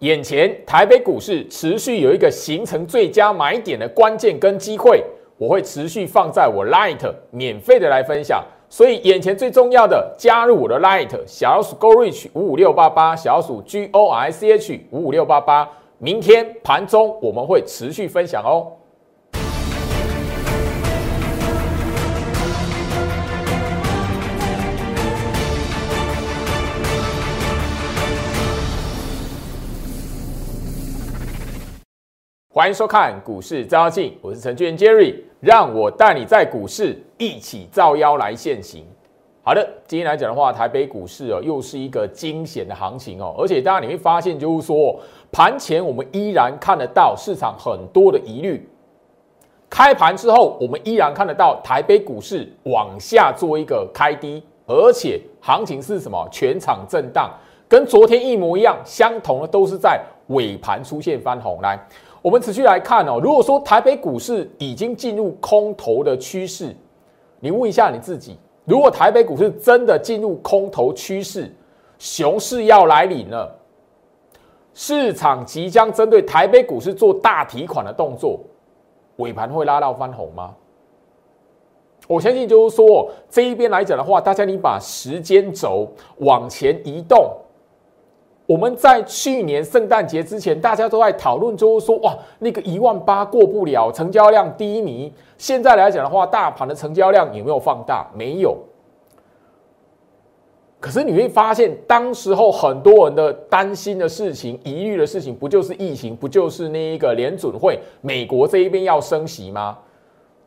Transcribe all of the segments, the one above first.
眼前台北股市持续有一个形成最佳买点的关键跟机会，我会持续放在我 Light 免费的来分享。所以眼前最重要的，加入我的 Light 小老鼠 Go Reach 五五六八八，小老鼠 G O I C H 五五六八八。明天盘中我们会持续分享哦。欢迎收看股市招妖镜，我是程序员 Jerry，让我带你在股市一起照妖来现行。好的，今天来讲的话，台北股市哦，又是一个惊险的行情哦，而且大家你会发现，就是说盘前我们依然看得到市场很多的疑虑，开盘之后我们依然看得到台北股市往下做一个开低，而且行情是什么？全场震荡，跟昨天一模一样，相同的都是在尾盘出现翻红来。我们持续来看哦，如果说台北股市已经进入空头的趋势，你问一下你自己，如果台北股市真的进入空头趋势，熊市要来临了，市场即将针对台北股市做大提款的动作，尾盘会拉到翻红吗？我相信就是说这一边来讲的话，大家你把时间轴往前移动。我们在去年圣诞节之前，大家都在讨论，就是说，哇，那个一万八过不了，成交量低迷。现在来讲的话，大盘的成交量有没有放大？没有。可是你会发现，当时候很多人的担心的事情、疑虑的事情，不就是疫情，不就是那一个联准会美国这一边要升息吗？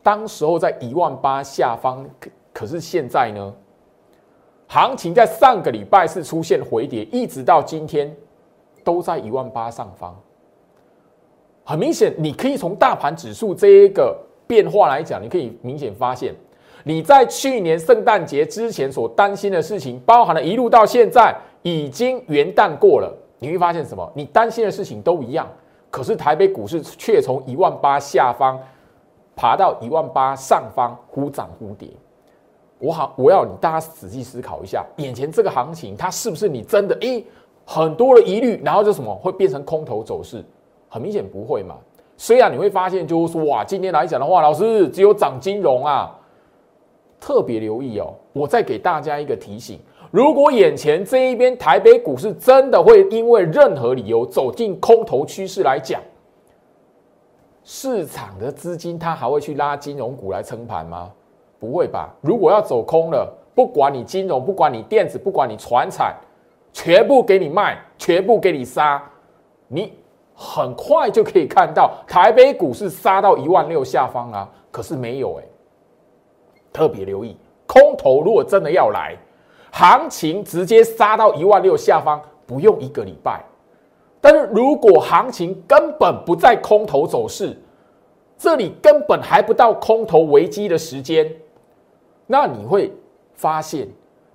当时候在一万八下方，可可是现在呢？行情在上个礼拜是出现回跌，一直到今天都在一万八上方。很明显，你可以从大盘指数这一个变化来讲，你可以明显发现，你在去年圣诞节之前所担心的事情，包含了一路到现在已经元旦过了，你会发现什么？你担心的事情都一样，可是台北股市却从一万八下方爬到一万八上方，忽涨忽跌。我好，我要你大家仔细思考一下，眼前这个行情，它是不是你真的？诶，很多的疑虑，然后就什么会变成空头走势？很明显不会嘛。虽然你会发现，就是说，哇，今天来讲的话，老师只有涨金融啊，特别留意哦。我再给大家一个提醒：如果眼前这一边台北股市真的会因为任何理由走进空头趋势来讲，市场的资金它还会去拉金融股来撑盘吗？不会吧？如果要走空了，不管你金融，不管你电子，不管你船产，全部给你卖，全部给你杀，你很快就可以看到台北股市杀到一万六下方啊！可是没有哎，特别留意，空头如果真的要来，行情直接杀到一万六下方，不用一个礼拜。但是如果行情根本不在空头走势，这里根本还不到空头危机的时间。那你会发现，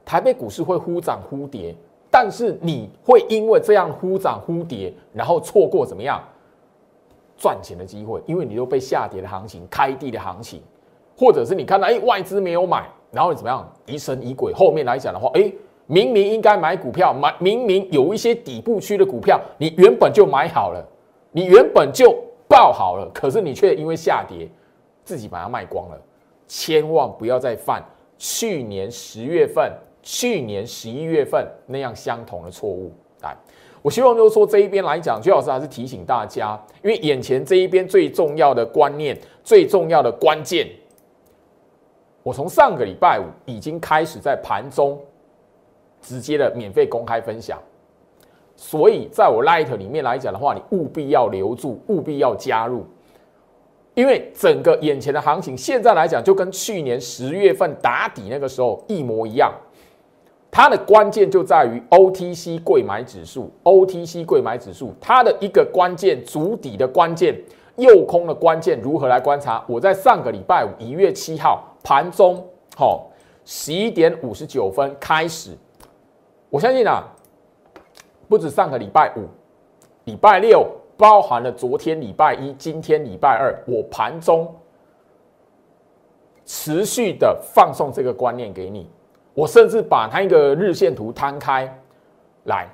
台北股市会忽涨忽跌，但是你会因为这样忽涨忽跌，然后错过怎么样赚钱的机会？因为你都被下跌的行情、开低的行情，或者是你看到哎外资没有买，然后你怎么样疑神疑鬼？后面来讲的话，哎明明应该买股票，买明明有一些底部区的股票，你原本就买好了，你原本就报好了，可是你却因为下跌，自己把它卖光了。千万不要再犯去年十月份、去年十一月份那样相同的错误。来，我希望就是说这一边来讲，朱老师还是提醒大家，因为眼前这一边最重要的观念、最重要的关键，我从上个礼拜五已经开始在盘中直接的免费公开分享，所以在我 Light 里面来讲的话，你务必要留住，务必要加入。因为整个眼前的行情，现在来讲就跟去年十月份打底那个时候一模一样。它的关键就在于 OTC 贵买指数，OTC 贵买指数它的一个关键足底的关键，诱空的关键如何来观察？我在上个礼拜五一月七号盘中，好十一点五十九分开始，我相信啊，不止上个礼拜五，礼拜六。包含了昨天礼拜一、今天礼拜二，我盘中持续的放送这个观念给你。我甚至把它一个日线图摊开来，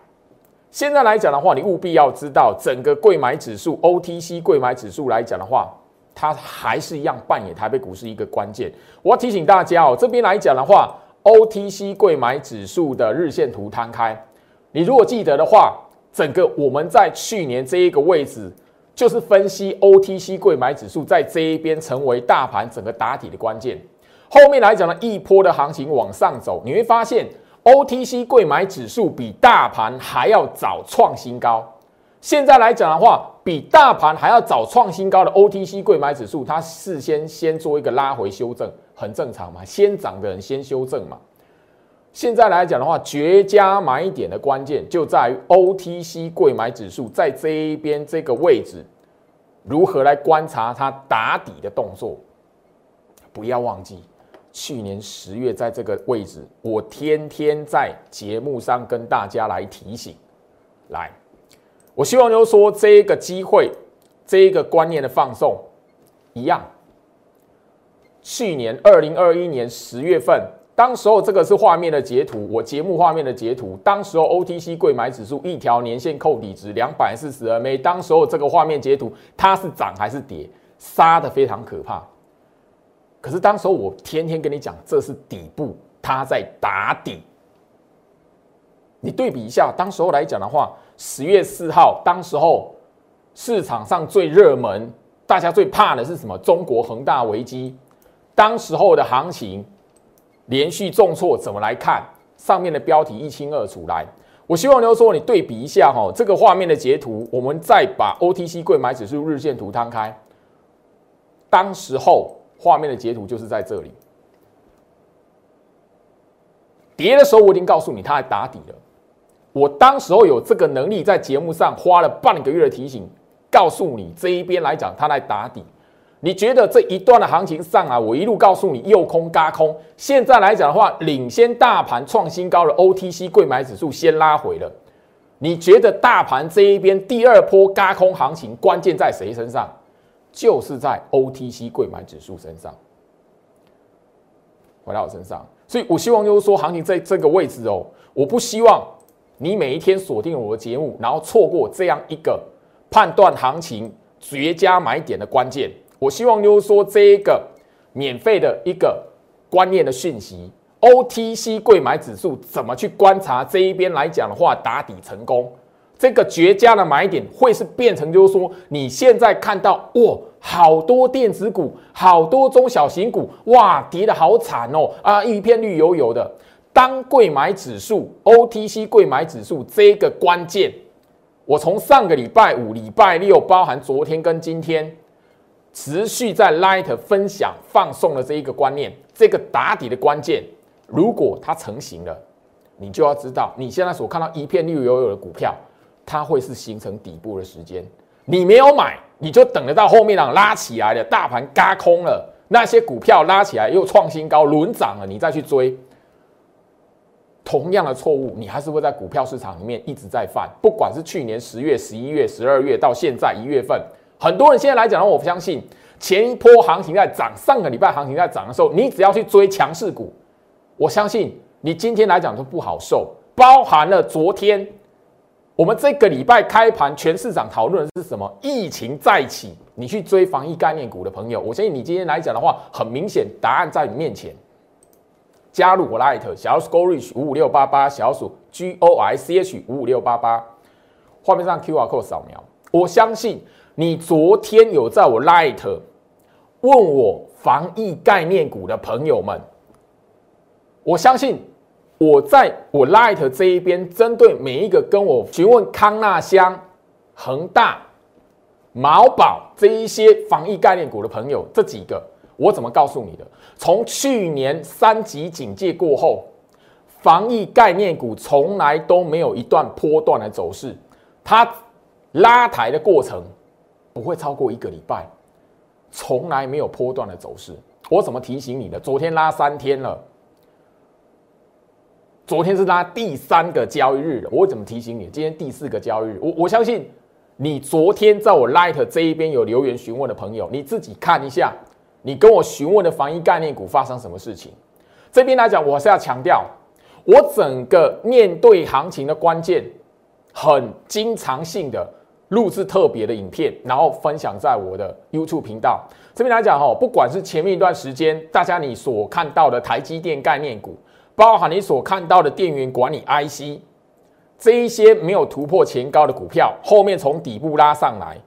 现在来讲的话，你务必要知道，整个贵买指数 OTC 贵买指数来讲的话，它还是一样扮演台北股市一个关键。我要提醒大家哦，这边来讲的话，OTC 贵买指数的日线图摊开，你如果记得的话，整个我们在去年这一个位置，就是分析 OTC 贵买指数在这一边成为大盘整个打底的关键。后面来讲呢，一波的行情往上走，你会发现。OTC 贵买指数比大盘还要早创新高。现在来讲的话，比大盘还要早创新高的 OTC 贵买指数，它事先先做一个拉回修正，很正常嘛。先涨的人先修正嘛。现在来讲的话，绝佳买点的关键就在于 OTC 贵买指数在这一边这个位置，如何来观察它打底的动作。不要忘记。去年十月在这个位置，我天天在节目上跟大家来提醒，来，我希望就是说这个机会，这一个观念的放送一样。去年二零二一年十月份，当时候这个是画面的截图，我节目画面的截图，当时候 OTC 贵买指数一条年线扣底值两百四十 MA，当时候这个画面截图，它是涨还是跌，杀的非常可怕。可是当时候我天天跟你讲，这是底部，它在打底。你对比一下，当时候来讲的话，十月四号，当时候市场上最热门，大家最怕的是什么？中国恒大危机。当时候的行情连续重挫，怎么来看？上面的标题一清二楚。来，我希望刘说你对比一下哈，这个画面的截图，我们再把 OTC 贵买指数日线图摊开，当时候。画面的截图就是在这里，跌的时候我已经告诉你，它还打底了。我当时候有这个能力，在节目上花了半个月的提醒，告诉你这一边来讲，它来打底。你觉得这一段的行情上来，我一路告诉你右空嘎空。现在来讲的话，领先大盘创新高的 OTC 贵买指数先拉回了。你觉得大盘这一边第二波嘎空行情关键在谁身上？就是在 OTC 贵买指数身上，回到我身上，所以我希望就是说，行情在这个位置哦，我不希望你每一天锁定我的节目，然后错过这样一个判断行情绝佳买点的关键。我希望就是说，这一个免费的一个观念的讯息，OTC 贵买指数怎么去观察这一边来讲的话，打底成功。这个绝佳的买点会是变成，就是说，你现在看到哇，好多电子股，好多中小型股，哇，跌的好惨哦，啊，一片绿油油的。当贵买指数，OTC 贵买指数这个关键，我从上个礼拜五、礼拜六，包含昨天跟今天，持续在 Light 分享放送的这一个观念，这个打底的关键，如果它成型了，你就要知道，你现在所看到一片绿油油的股票。它会是形成底部的时间，你没有买，你就等得到后面让拉起来的大盘嘎空了，那些股票拉起来又创新高轮涨了，你再去追，同样的错误，你还是会在股票市场里面一直在犯。不管是去年十月、十一月、十二月到现在一月份，很多人现在来讲，我不相信前一波行情在涨，上个礼拜行情在涨的时候，你只要去追强势股，我相信你今天来讲都不好受，包含了昨天。我们这个礼拜开盘，全市场讨论的是什么？疫情再起，你去追防疫概念股的朋友，我相信你今天来讲的话，很明显答案在你面前。加入我 Light 小鼠 Gorich 五五六八八，小鼠 G O I C H 五五六八八，画面上 QR code 扫描。我相信你昨天有在我 Light 问我防疫概念股的朋友们，我相信。我在我 Light 这一边，针对每一个跟我询问康纳香、恒大、毛宝这一些防疫概念股的朋友，这几个我怎么告诉你的？从去年三级警戒过后，防疫概念股从来都没有一段波段的走势，它拉抬的过程不会超过一个礼拜，从来没有波段的走势。我怎么提醒你的？昨天拉三天了。昨天是拉第三个交易日，我怎么提醒你？今天第四个交易日，我我相信你昨天在我 Light 这一边有留言询问的朋友，你自己看一下，你跟我询问的防疫概念股发生什么事情？这边来讲，我是要强调，我整个面对行情的关键，很经常性的录制特别的影片，然后分享在我的 YouTube 频道。这边来讲哈，不管是前面一段时间大家你所看到的台积电概念股，包含你所看到的电源管理 IC，这一些没有突破前高的股票，后面从底部拉上来，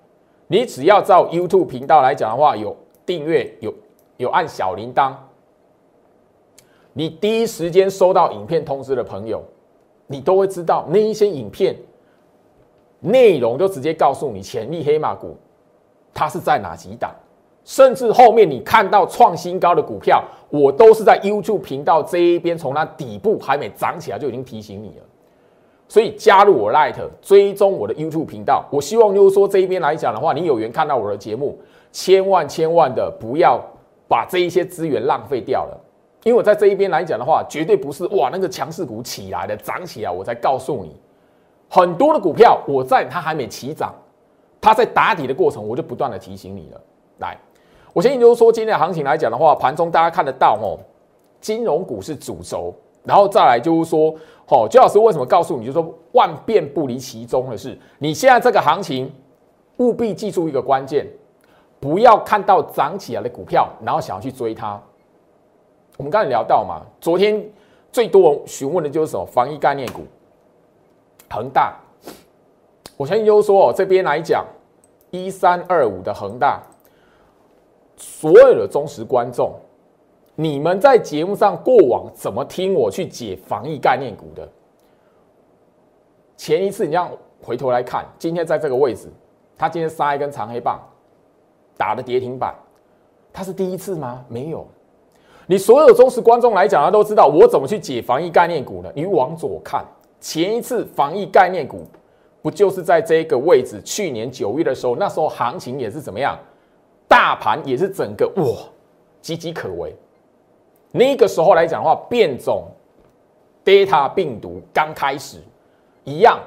你只要照 YouTube 频道来讲的话，有订阅有有按小铃铛。你第一时间收到影片通知的朋友，你都会知道那一些影片内容就直接告诉你潜力黑马股它是在哪几档，甚至后面你看到创新高的股票，我都是在 YouTube 频道这一边从它底部还没涨起来就已经提醒你了。所以加入我 Light，追踪我的 YouTube 频道。我希望就是说这一边来讲的话，你有缘看到我的节目，千万千万的不要把这一些资源浪费掉了。因为我在这一边来讲的话，绝对不是哇那个强势股起来了涨起来，我才告诉你很多的股票，我在它还没起涨，它在打底的过程，我就不断的提醒你了。来，我先就是说今天的行情来讲的话，盘中大家看得到哦，金融股是主轴，然后再来就是说，哦，周老师为什么告诉你，就是说万变不离其宗的是，你现在这个行情务必记住一个关键，不要看到涨起来的股票，然后想要去追它。我们刚才聊到嘛，昨天最多询问的就是什么防疫概念股，恒大。我相信就是说哦，这边来讲一三二五的恒大，所有的忠实观众，你们在节目上过往怎么听我去解防疫概念股的？前一次你让回头来看，今天在这个位置，他今天杀一根长黑棒，打的跌停板，他是第一次吗？没有。你所有忠实观众来讲，他都知道我怎么去解防疫概念股呢？你往左看，前一次防疫概念股不就是在这个位置？去年九月的时候，那时候行情也是怎么样？大盘也是整个哇岌岌可危。那个时候来讲的话，变种 Delta 病毒刚开始，一样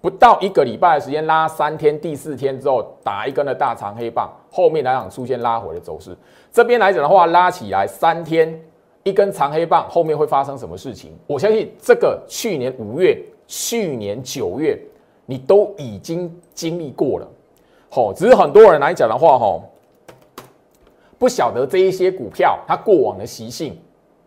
不到一个礼拜的时间，拉三天，第四天之后打一根的大长黑棒，后面来讲出现拉回的走势。这边来讲的话，拉起来三天一根长黑棒，后面会发生什么事情？我相信这个去年五月、去年九月，你都已经经历过了。好，只是很多人来讲的话，吼，不晓得这一些股票它过往的习性，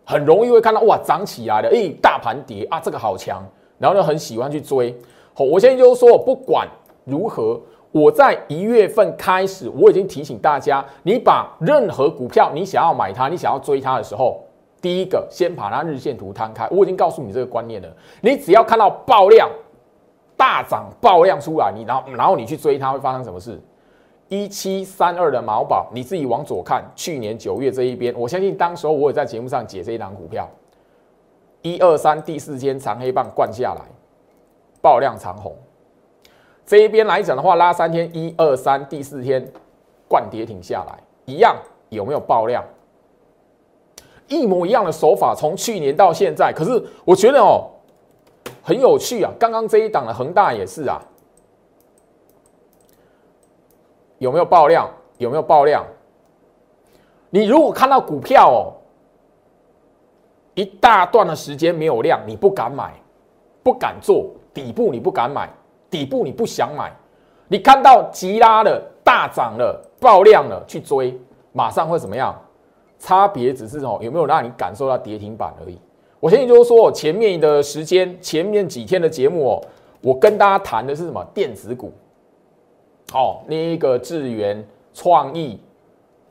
很容易会看到哇涨起来了，哎，大盘跌啊，这个好强，然后呢很喜欢去追。好，我现在就是说，不管如何。我在一月份开始，我已经提醒大家，你把任何股票，你想要买它，你想要追它的时候，第一个先把它日线图摊开。我已经告诉你这个观念了。你只要看到爆量大涨、爆量出来，你然后然后你去追它，会发生什么事？一七三二的毛宝，你自己往左看，去年九月这一边，我相信当时候我也在节目上解这一档股票，一二三第四天长黑棒灌下来，爆量长红。这一边来讲的话，拉三天，一二三，第四天灌跌停下来，一样有没有爆量？一模一样的手法，从去年到现在。可是我觉得哦，很有趣啊。刚刚这一档的恒大也是啊，有没有爆量？有没有爆量？你如果看到股票哦，一大段的时间没有量，你不敢买，不敢做底部，你不敢买。底部你不想买，你看到急拉了、大涨了、爆量了去追，马上会怎么样？差别只是哦，有没有让你感受到跌停板而已。我现在就是说，前面的时间，前面几天的节目哦，我跟大家谈的是什么？电子股，哦，那一个智源、创意、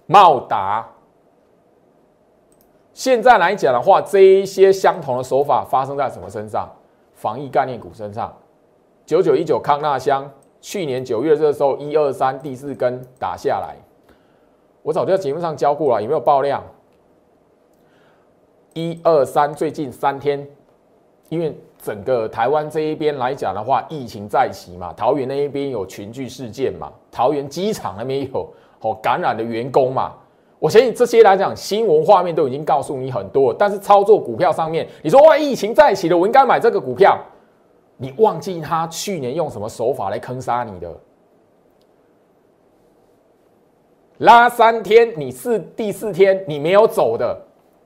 茂达。现在来讲的话，这一些相同的手法发生在什么身上？防疫概念股身上。九九一九康纳香，去年九月这时候，一二三第四根打下来，我早就在节目上教过了，有没有爆量？一二三最近三天，因为整个台湾这一边来讲的话，疫情在起嘛，桃园那一边有群聚事件嘛，桃园机场那边有哦感染的员工嘛，我相信这些来讲新闻画面都已经告诉你很多，但是操作股票上面，你说哇疫情在起了，我应该买这个股票？你忘记他去年用什么手法来坑杀你的？拉三天，你是第四天你没有走的，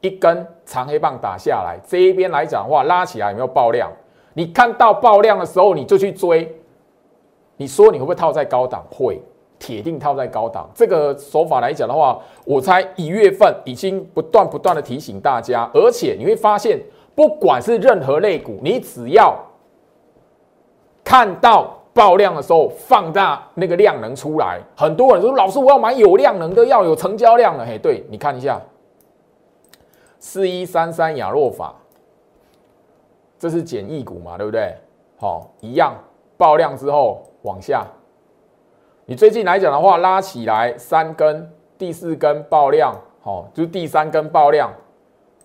一根长黑棒打下来，这一边来讲的话，拉起来有没有爆量？你看到爆量的时候，你就去追。你说你会不会套在高档？会，铁定套在高档。这个手法来讲的话，我猜一月份已经不断不断的提醒大家，而且你会发现，不管是任何类股，你只要看到爆量的时候，放大那个量能出来。很多人说，老师我要买有量能的，要有成交量的。嘿，对你看一下，四一三三亚洛法，这是简易股嘛，对不对？好，一样爆量之后。往下，你最近来讲的话，拉起来三根，第四根爆量，好，就是第三根爆量，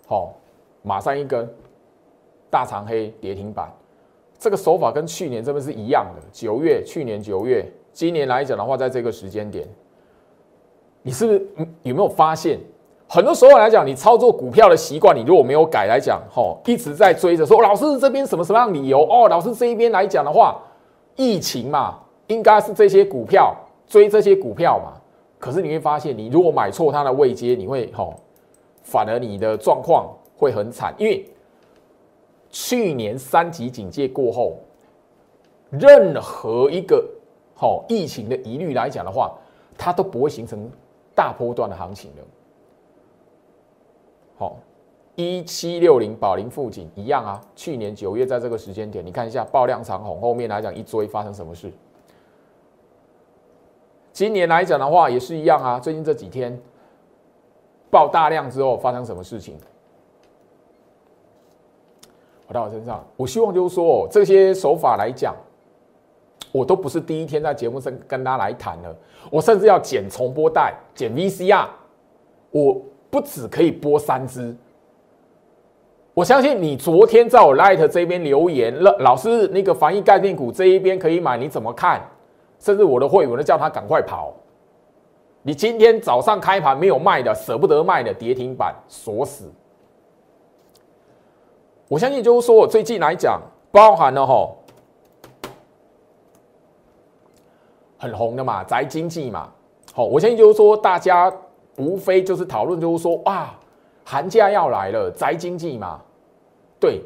好，马上一根大长黑跌停板，这个手法跟去年这边是一样的。九月，去年九月，今年来讲的话，在这个时间点，你是不是有没有发现，很多时候来讲，你操作股票的习惯，你如果没有改来讲，吼，一直在追着说，老师这边什么什么样理由？哦，老师这一边来讲的话。疫情嘛，应该是这些股票追这些股票嘛。可是你会发现，你如果买错它的位阶，你会吼，反而你的状况会很惨。因为去年三级警戒过后，任何一个吼疫情的疑虑来讲的话，它都不会形成大波段的行情的。好。一七六零宝林附近一样啊，去年九月在这个时间点，你看一下爆量长红，后面来讲一追发生什么事？今年来讲的话也是一样啊，最近这几天爆大量之后发生什么事情？到我身上，我希望就是说这些手法来讲，我都不是第一天在节目上跟大家来谈了，我甚至要剪重播带、剪 VCR，我不止可以播三支。我相信你昨天在我 Light 这边留言了，老师那个防疫概念股这一边可以买，你怎么看？甚至我的会员都叫他赶快跑。你今天早上开盘没有卖的，舍不得卖的跌停板锁死。我相信就是说最近来讲，包含了哈很红的嘛，宅经济嘛。好，我相信就是说大家无非就是讨论就是说哇。寒假要来了，宅经济嘛，对，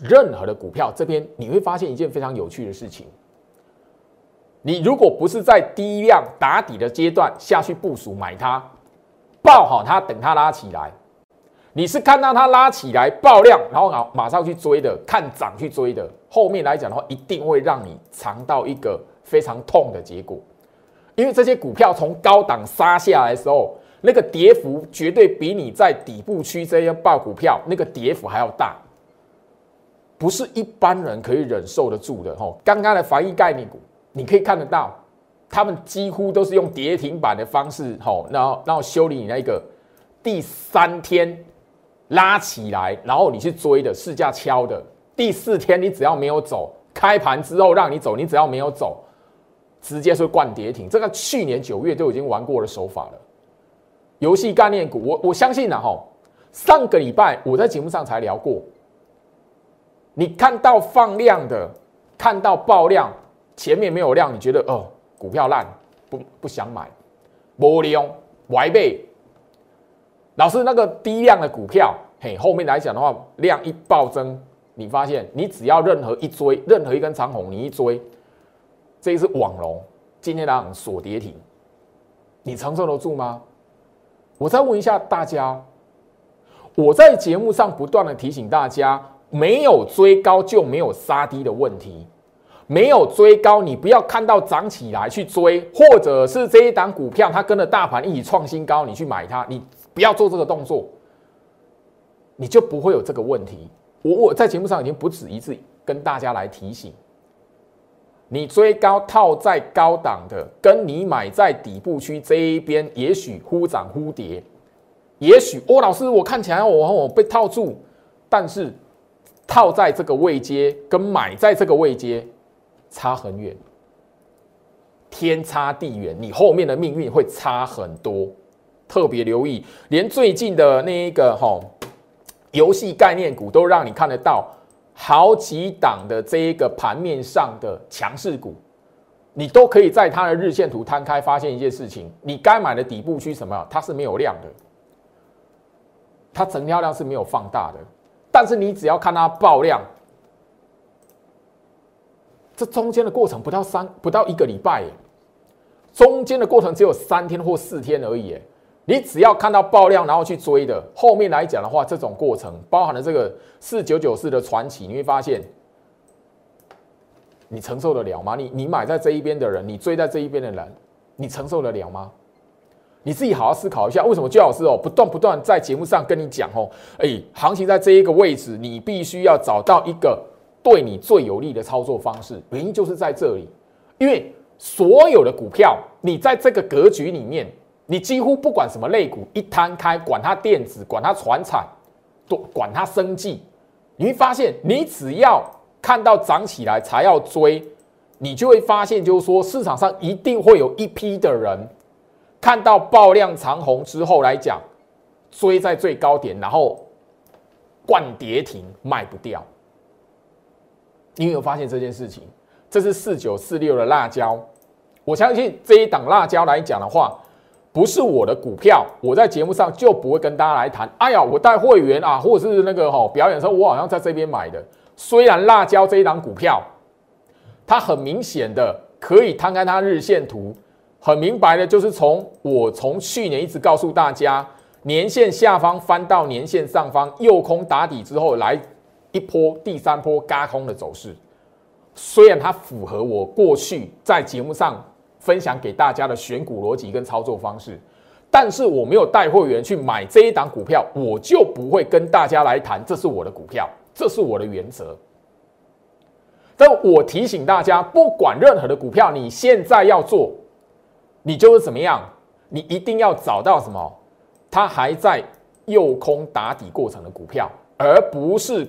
任何的股票这边你会发现一件非常有趣的事情。你如果不是在低量打底的阶段下去部署买它，抱好它，等它拉起来，你是看到它拉起来爆量，然后马马上去追的，看涨去追的，后面来讲的话，一定会让你尝到一个非常痛的结果，因为这些股票从高档杀下来的时候。那个跌幅绝对比你在底部区这些爆股票那个跌幅还要大，不是一般人可以忍受得住的吼。刚刚的防疫概念股，你可以看得到，他们几乎都是用跌停板的方式吼，然后然后修理你那个第三天拉起来，然后你去追的市价敲的，第四天你只要没有走，开盘之后让你走，你只要没有走，直接是灌跌停。这个去年九月就已经玩过的手法了。游戏概念股，我我相信呢，哈，上个礼拜我在节目上才聊过。你看到放量的，看到爆量，前面没有量，你觉得哦，股票烂，不不想买，无利用，歪背。老师那个低量的股票，嘿，后面来讲的话，量一暴增，你发现你只要任何一追，任何一根长红，你一追，这一次网龙，今天让锁跌停，你承受得住吗？我再问一下大家，我在节目上不断的提醒大家，没有追高就没有杀低的问题，没有追高，你不要看到涨起来去追，或者是这一档股票它跟着大盘一起创新高，你去买它，你不要做这个动作，你就不会有这个问题。我我在节目上已经不止一次跟大家来提醒。你追高套在高档的，跟你买在底部区这一边，也许忽涨忽跌，也许哦，老师，我看起来我我被套住，但是套在这个位阶跟买在这个位阶差很远，天差地远，你后面的命运会差很多，特别留意，连最近的那一个哈游戏概念股都让你看得到。好几档的这一个盘面上的强势股，你都可以在它的日线图摊开，发现一件事情：你该买的底部区什么？它是没有量的，它成交量是没有放大的。但是你只要看它爆量，这中间的过程不到三不到一个礼拜，中间的过程只有三天或四天而已。你只要看到爆量，然后去追的，后面来讲的话，这种过程包含了这个四九九四的传奇，你会发现，你承受得了吗？你你买在这一边的人，你追在这一边的人，你承受得了吗？你自己好好思考一下，为什么姜老师哦不断不断在节目上跟你讲哦，哎，行情在这一个位置，你必须要找到一个对你最有利的操作方式，原因就是在这里，因为所有的股票，你在这个格局里面。你几乎不管什么类股，一摊开，管它电子，管它船产，都管它生计，你会发现，你只要看到涨起来才要追，你就会发现，就是说市场上一定会有一批的人看到爆量长红之后来讲，追在最高点，然后灌跌停卖不掉。你有没有发现这件事情？这是四九四六的辣椒，我相信这一档辣椒来讲的话。不是我的股票，我在节目上就不会跟大家来谈。哎呀，我带会员啊，或者是那个哈表演的时候，我好像在这边买的。虽然辣椒这一档股票，它很明显的可以摊开它日线图，很明白的，就是从我从去年一直告诉大家，年线下方翻到年线上方，右空打底之后来一波第三波嘎空的走势。虽然它符合我过去在节目上。分享给大家的选股逻辑跟操作方式，但是我没有带会员去买这一档股票，我就不会跟大家来谈，这是我的股票，这是我的原则。但我提醒大家，不管任何的股票，你现在要做，你就是怎么样，你一定要找到什么，它还在右空打底过程的股票，而不是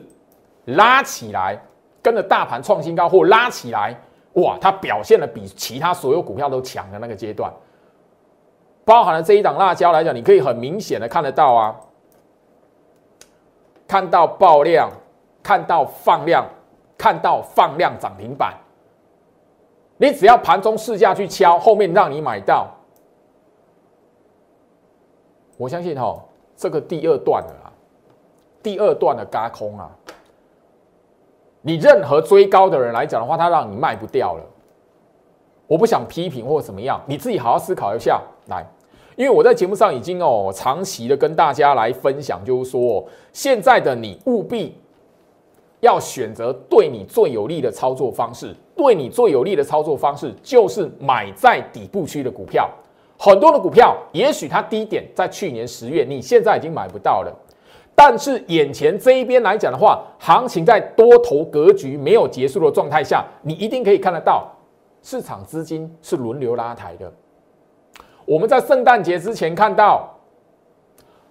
拉起来跟着大盘创新高或拉起来。哇，它表现的比其他所有股票都强的那个阶段，包含了这一档辣椒来讲，你可以很明显的看得到啊，看到爆量，看到放量，看到放量涨停板，你只要盘中试价去敲，后面让你买到，我相信哈，这个第二段的啦，第二段的嘎空啊。你任何追高的人来讲的话，他让你卖不掉了。我不想批评或怎么样，你自己好好思考一下来。因为我在节目上已经哦长期的跟大家来分享，就是说现在的你务必要选择对你最有利的操作方式。对你最有利的操作方式就是买在底部区的股票。很多的股票，也许它低点在去年十月，你现在已经买不到了。但是眼前这一边来讲的话，行情在多头格局没有结束的状态下，你一定可以看得到，市场资金是轮流拉抬的。我们在圣诞节之前看到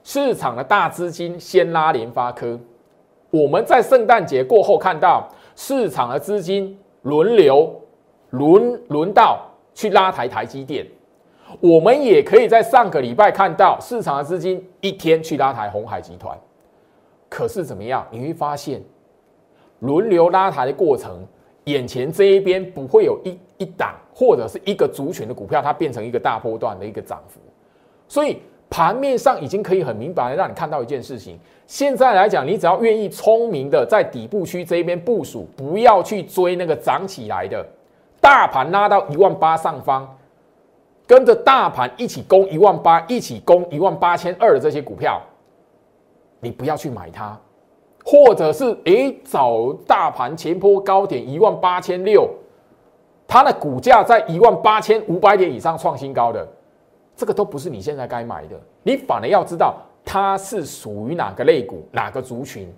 市场的大资金先拉联发科，我们在圣诞节过后看到市场的资金轮流轮轮到去拉抬台积电，我们也可以在上个礼拜看到市场的资金一天去拉抬红海集团。可是怎么样？你会发现，轮流拉抬的过程，眼前这一边不会有一一档或者是一个族群的股票，它变成一个大波段的一个涨幅。所以盘面上已经可以很明白的让你看到一件事情：现在来讲，你只要愿意聪明的在底部区这一边部署，不要去追那个涨起来的大盘拉到一万八上方，跟着大盘一起攻一万八，一起攻一万八千二的这些股票。你不要去买它，或者是诶找大盘前波高点一万八千六，它的股价在一万八千五百点以上创新高的，这个都不是你现在该买的。你反而要知道它是属于哪个类股、哪个族群，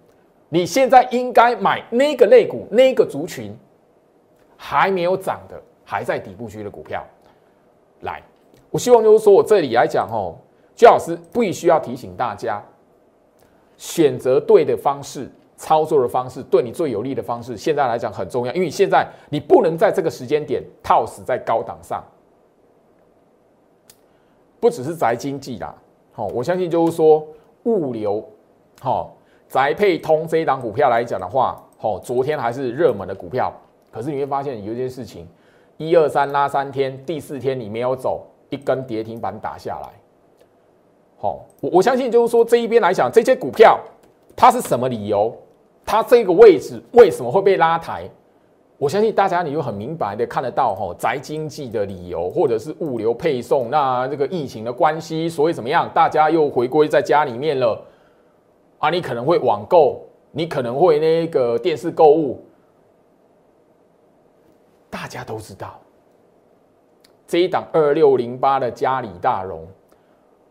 你现在应该买那个类股、那个族群还没有涨的、还在底部区的股票。来，我希望就是说我这里来讲哦，居老师必须要提醒大家。选择对的方式，操作的方式，对你最有利的方式，现在来讲很重要。因为现在你不能在这个时间点套死在高档上，不只是宅经济啦，好，我相信就是说物流，好，宅配通这一档股票来讲的话，好，昨天还是热门的股票，可是你会发现有一件事情，一二三拉三天，第四天你没有走，一根跌停板打下来。好，我我相信就是说这一边来讲，这些股票它是什么理由？它这个位置为什么会被拉抬？我相信大家你就很明白的看得到哈，宅经济的理由，或者是物流配送，那这个疫情的关系，所以怎么样，大家又回归在家里面了啊？你可能会网购，你可能会那个电视购物，大家都知道，这一档二六零八的嘉里大荣，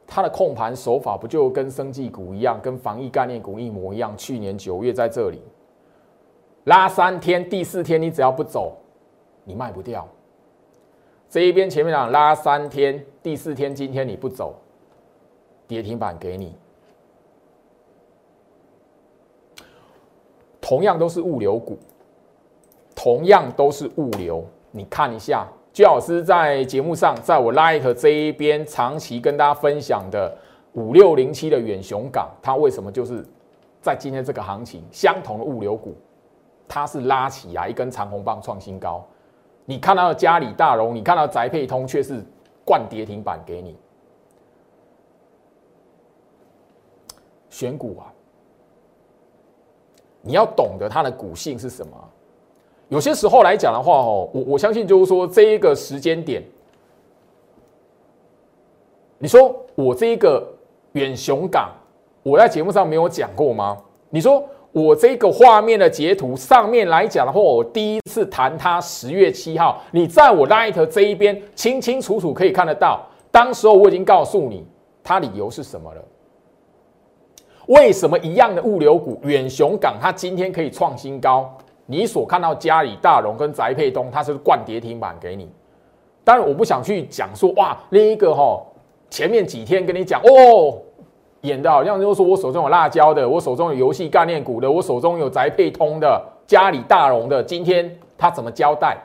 它的控盘手法不就跟生技股一样，跟防疫概念股一模一样？去年九月在这里。拉三天，第四天你只要不走，你卖不掉。这一边前面讲拉三天，第四天今天你不走，跌停板给你。同样都是物流股，同样都是物流，你看一下，居老师在节目上，在我 Light 这一边长期跟大家分享的五六零七的远雄港，它为什么就是在今天这个行情相同的物流股？它是拉起来一根长红棒创新高，你看到嘉里大荣，你看到宅配通却是灌跌停板给你。选股啊，你要懂得它的股性是什么。有些时候来讲的话，哦，我我相信就是说这一个时间点，你说我这一个远雄港，我在节目上没有讲过吗？你说。我这个画面的截图上面来讲的话，我第一次谈它十月七号，你在我 Light 这一边清清楚楚可以看得到，当时候我已经告诉你它理由是什么了。为什么一样的物流股远雄港它今天可以创新高？你所看到嘉里大荣跟宅配东，它是灌跌停板给你。当然我不想去讲说哇，另一个哈，前面几天跟你讲哦。演的好像就是说我手中有辣椒的，我手中有游戏概念股的，我手中有宅配通的，家里大龙的。今天他怎么交代？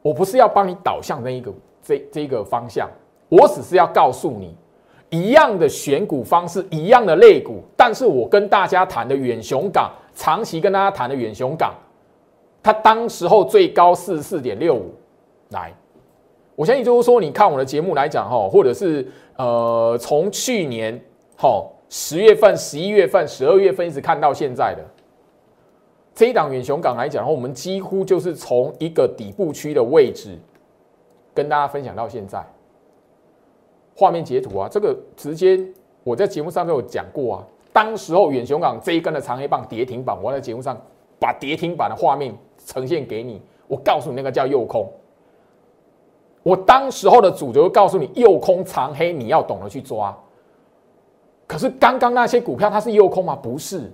我不是要帮你导向那一个这这个方向，我只是要告诉你，一样的选股方式，一样的类股，但是我跟大家谈的远雄港，长期跟大家谈的远雄港，它当时候最高四十四点六五，来。我相信就是说，你看我的节目来讲哈，或者是呃，从去年哈十月份、十一月份、十二月份一直看到现在的这一档远雄港来讲，我们几乎就是从一个底部区的位置跟大家分享到现在。画面截图啊，这个直接我在节目上都有讲过啊。当时候远雄港这一根的长黑棒跌停板，我在节目上把跌停板的画面呈现给你，我告诉你那个叫右空。我当时候的主角告诉你，右空长黑，你要懂得去抓。可是刚刚那些股票它是右空吗？不是。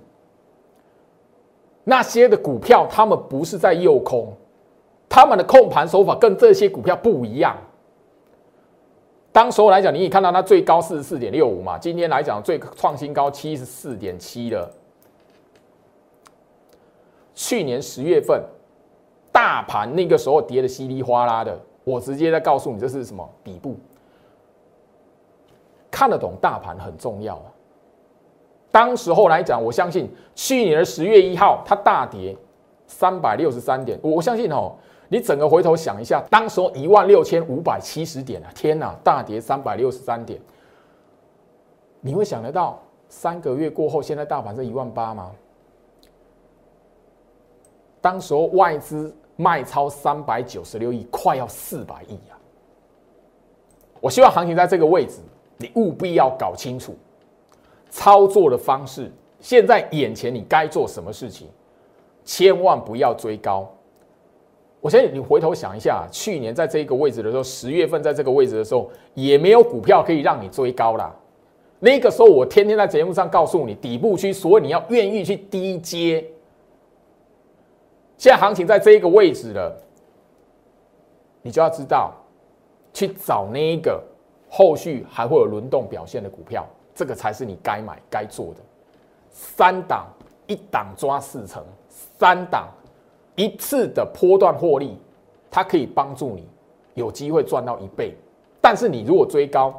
那些的股票，他们不是在右空，他们的控盘手法跟这些股票不一样。当时候来讲，你也看到它最高四十四点六五嘛，今天来讲最创新高七十四点七了。去年十月份，大盘那个时候跌的稀里哗啦的。我直接在告诉你，这是什么底部？看得懂大盘很重要啊。当时候来讲，我相信去年的十月一号，它大跌三百六十三点。我相信哦，你整个回头想一下，当时候一万六千五百七十点啊，天哪，大跌三百六十三点。你会想得到三个月过后，现在大盘是一万八吗？当时候外资。卖超三百九十六亿，快要四百亿啊！我希望行情在这个位置，你务必要搞清楚操作的方式。现在眼前你该做什么事情？千万不要追高。我相信你回头想一下，去年在这个位置的时候，十月份在这个位置的时候，也没有股票可以让你追高啦。那个时候我天天在节目上告诉你，底部区，所以你要愿意去低接。现在行情在这一个位置了，你就要知道去找那一个后续还会有轮动表现的股票，这个才是你该买该做的。三档一档抓四成，三档一次的波段获利，它可以帮助你有机会赚到一倍。但是你如果追高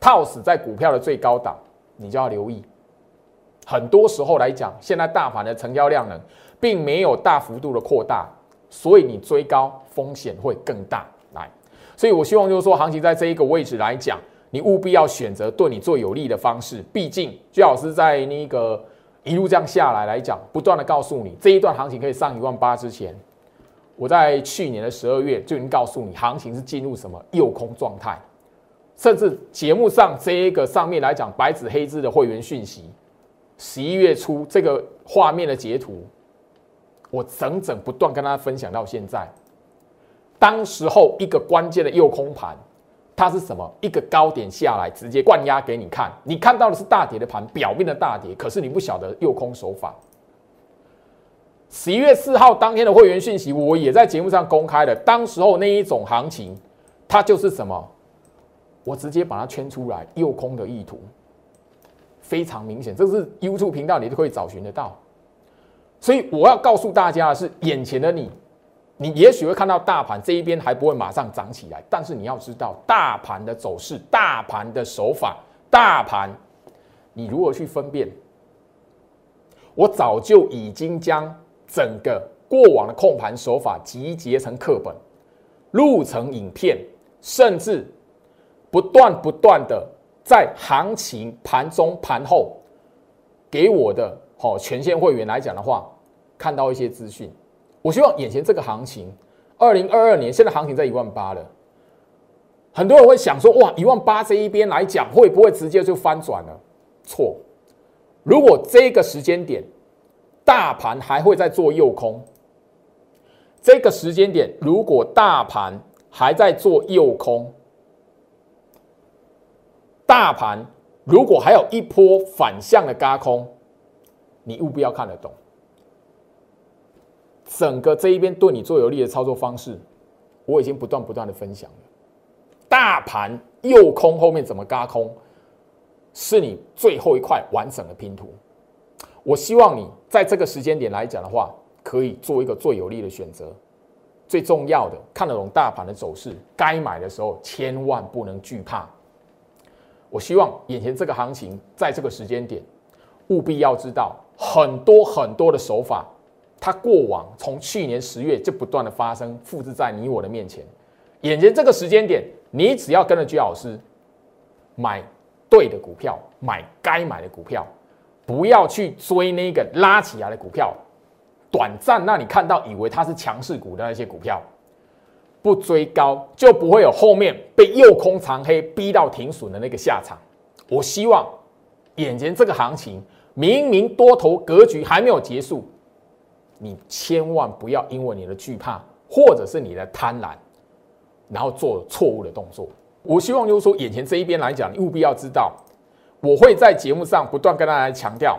套死在股票的最高档，你就要留意。很多时候来讲，现在大盘的成交量呢？并没有大幅度的扩大，所以你追高风险会更大。来，所以我希望就是说，行情在这一个位置来讲，你务必要选择对你最有利的方式。毕竟，最老师在那个一路这样下来来讲，不断的告诉你，这一段行情可以上一万八之前，我在去年的十二月就已经告诉你，行情是进入什么诱空状态，甚至节目上这一个上面来讲白纸黑字的会员讯息，十一月初这个画面的截图，我整整不断跟大家分享到现在。当时候一个关键的诱空盘，它是什么？一个高点下来直接灌压给你看，你看到的是大跌的盘，表面的大跌，可是你不晓得诱空手法。十一月四号当天的会员讯息，我也在节目上公开了。当时候那一种行情，它就是什么？我直接把它圈出来，诱空的意图非常明显。这是 YouTube 频道，你都可以找寻得到。所以我要告诉大家的是，眼前的你，你也许会看到大盘这一边还不会马上涨起来，但是你要知道大盘的走势、大盘的手法、大盘，你如何去分辨？我早就已经将。整个过往的控盘手法集结成课本，录成影片，甚至不断不断的在行情盘中盘后给我的好全线会员来讲的话，看到一些资讯。我希望眼前这个行情，二零二二年现在行情在一万八了，很多人会想说，哇，一万八这一边来讲会不会直接就翻转了？错，如果这个时间点。大盘还会在做右空，这个时间点，如果大盘还在做右空，大盘如果还有一波反向的嘎空，你务必要看得懂。整个这一边对你最有利的操作方式，我已经不断不断的分享了。大盘右空后面怎么嘎空，是你最后一块完整的拼图。我希望你在这个时间点来讲的话，可以做一个最有利的选择。最重要的，看得懂大盘的走势，该买的时候千万不能惧怕。我希望眼前这个行情，在这个时间点，务必要知道很多很多的手法，它过往从去年十月就不断的发生，复制在你我的面前。眼前这个时间点，你只要跟着居老师买对的股票，买该买的股票。不要去追那个拉起来的股票，短暂让你看到以为它是强势股的那些股票，不追高就不会有后面被诱空长黑逼到停损的那个下场。我希望眼前这个行情明明多头格局还没有结束，你千万不要因为你的惧怕或者是你的贪婪，然后做错误的动作。我希望就是说眼前这一边来讲，你务必要知道。我会在节目上不断跟大家强调，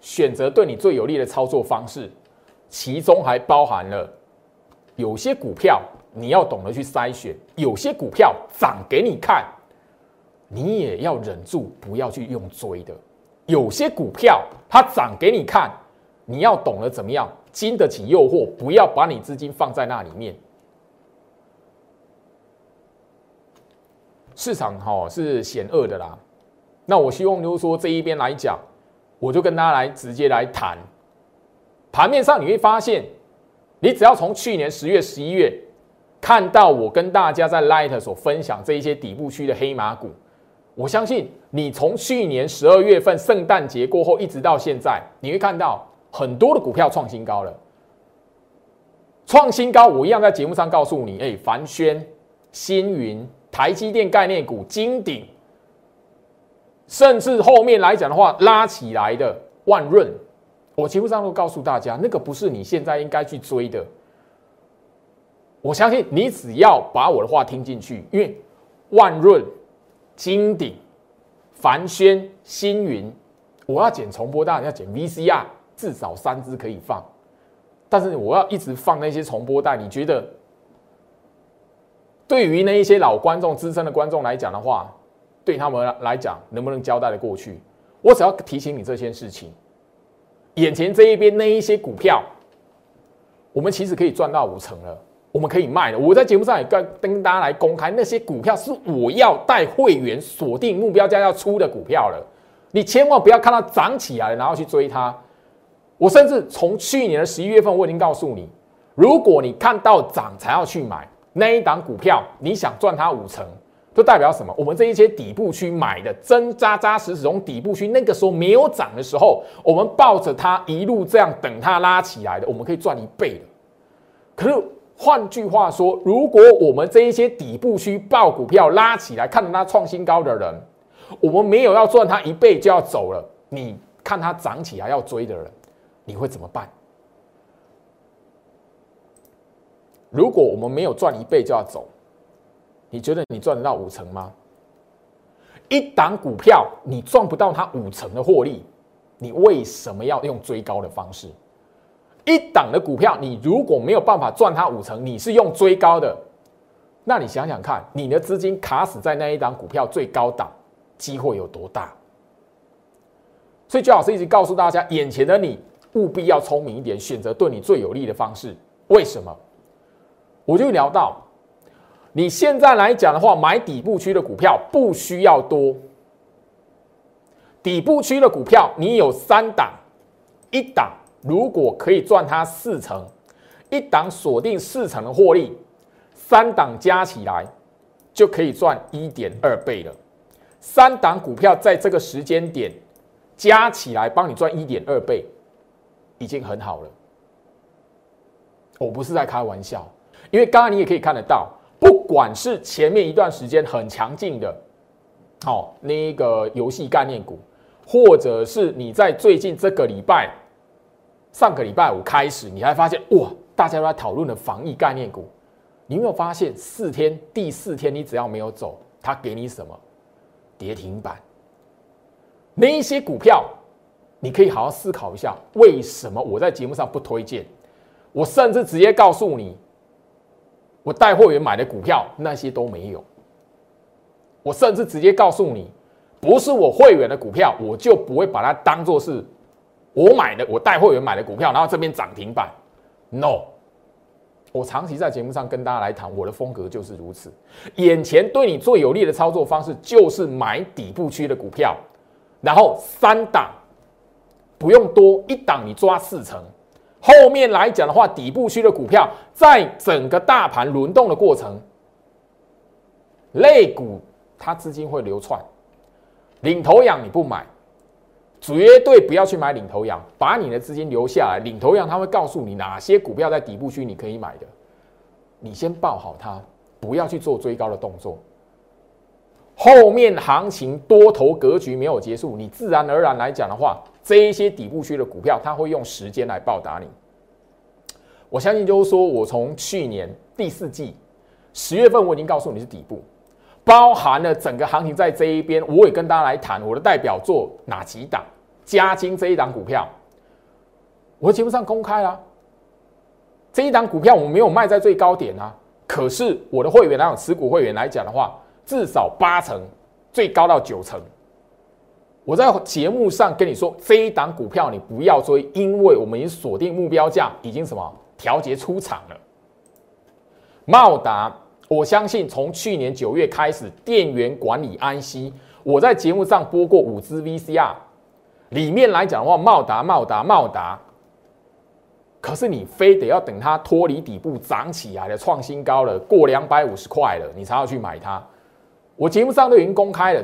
选择对你最有利的操作方式，其中还包含了有些股票你要懂得去筛选，有些股票涨给你看，你也要忍住不要去用追的；有些股票它涨给你看，你要懂得怎么样经得起诱惑，不要把你资金放在那里面。市场哈是险恶的啦，那我希望就是说这一边来讲，我就跟大家来直接来谈盘面上，你会发现，你只要从去年十月、十一月看到我跟大家在 Light 所分享这一些底部区的黑马股，我相信你从去年十二月份圣诞节过后一直到现在，你会看到很多的股票创新高了，创新高，我一样在节目上告诉你，哎，凡轩、星云。台积电概念股、金鼎，甚至后面来讲的话，拉起来的万润，我节目上都告诉大家，那个不是你现在应该去追的。我相信你只要把我的话听进去，因为万润、金鼎、凡轩、星云，我要剪重播带，要剪 VCR，至少三只可以放，但是我要一直放那些重播带，你觉得？对于那一些老观众、资深的观众来讲的话，对他们来讲能不能交代的过去？我只要提醒你这件事情。眼前这一边那一些股票，我们其实可以赚到五成了，我们可以卖了。我在节目上也跟跟大家来公开，那些股票是我要带会员锁定目标价要出的股票了。你千万不要看到涨起来了，然后去追它。我甚至从去年的十一月份，我已经告诉你，如果你看到涨才要去买。那一档股票，你想赚它五成，就代表什么？我们这一些底部区买的真扎扎实实，从底部区那个时候没有涨的时候，我们抱着它一路这样等它拉起来的，我们可以赚一倍的。可是换句话说，如果我们这一些底部区爆股票拉起来，看着它创新高的人，我们没有要赚它一倍就要走了，你看它涨起来要追的人，你会怎么办？如果我们没有赚一倍就要走，你觉得你赚得到五成吗？一档股票你赚不到它五成的获利，你为什么要用追高的方式？一档的股票你如果没有办法赚它五成，你是用追高的，那你想想看，你的资金卡死在那一档股票最高档，机会有多大？所以，周老师一直告诉大家，眼前的你务必要聪明一点，选择对你最有利的方式。为什么？我就聊到，你现在来讲的话，买底部区的股票不需要多。底部区的股票，你有三档，一档如果可以赚它四成，一档锁定四成的获利，三档加起来就可以赚一点二倍了。三档股票在这个时间点加起来帮你赚一点二倍，已经很好了。我不是在开玩笑。因为刚刚你也可以看得到，不管是前面一段时间很强劲的，好那个游戏概念股，或者是你在最近这个礼拜，上个礼拜五开始，你还发现哇，大家都在讨论的防疫概念股，你有没有发现四天第四天你只要没有走，它给你什么跌停板？那一些股票，你可以好好思考一下，为什么我在节目上不推荐？我甚至直接告诉你。我带会员买的股票那些都没有，我甚至直接告诉你，不是我会员的股票，我就不会把它当做是我买的，我带会员买的股票，然后这边涨停板。No，我长期在节目上跟大家来谈，我的风格就是如此。眼前对你最有利的操作方式就是买底部区的股票，然后三档不用多，一档你抓四成。后面来讲的话，底部区的股票，在整个大盘轮动的过程，类股它资金会流窜，领头羊你不买，绝对不要去买领头羊，把你的资金留下来。领头羊他会告诉你哪些股票在底部区你可以买的，你先抱好它，不要去做追高的动作。后面行情多头格局没有结束，你自然而然来讲的话。这一些底部区的股票，它会用时间来报答你。我相信就是说，我从去年第四季十月份我已经告诉你是底部，包含了整个行情在这一边，我也跟大家来谈我的代表作哪几档，加金这一档股票，我的节目上公开了。这一档股票我没有卖在最高点啊，可是我的会员来讲，持股会员来讲的话，至少八成，最高到九成。我在节目上跟你说，这一档股票你不要追，因为我们已经锁定目标价，已经什么调节出场了。茂达，我相信从去年九月开始，电源管理安息，我在节目上播过五支 VCR，里面来讲的话，茂达、茂达、茂达，可是你非得要等它脱离底部涨起来了，创新高了，过两百五十块了，你才要去买它。我节目上都已经公开了，